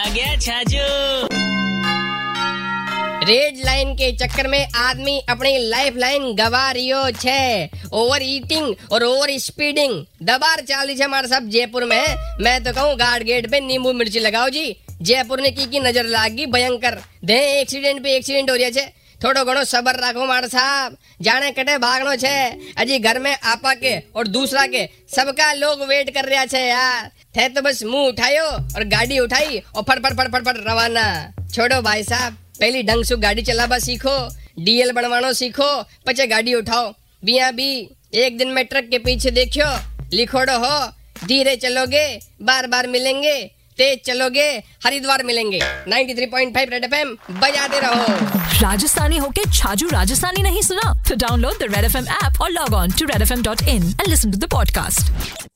आ गया Chhaju. Red line के चक्कर में आदमी अपनी लाइफ लाइन गवा रियो छे। ओवर ईटिंग और ओवर स्पीडिंग दबार चाली छे हमारे सब जयपुर में। है मैं तो कहूँ गार्ड गेट पे नींबू मिर्ची लगाओ जी। जयपुर ने की की नज़र लागी? भयंकर। दे एक्सीडेंट पे एक्सीडेंट हो रहा है थोड़ो घड़ो सबर राखो मार साहब जाने कटे ભાગનો छे अजी घर में आपा के और दूसरा के सबका लोग वेट कर रहा છે યાર. थे तो बस मुँह उठायो और गाड़ी उठाई और फट फट फट फट फट रवाना छोड़ो भाई साहब पहली ढंग से गाड़ी चलावा सीखो डीएल बनवाना सीखो पचे गाड़ी उठाओ बिया भी एक दिन में ट्रक के पीछे देखियो लिखोड़ो हो धीरे चलोगे बार बार मिलेंगे तेज चलोगे, हरिद्वार मिलेंगे। 93.5 रेड एफ़ एफएम बजाते रहो। राजस्थानी होके छाजू राजस्थानी नहीं सुना? तो download the red F M app और log on to red F M dot in and listen to the podcast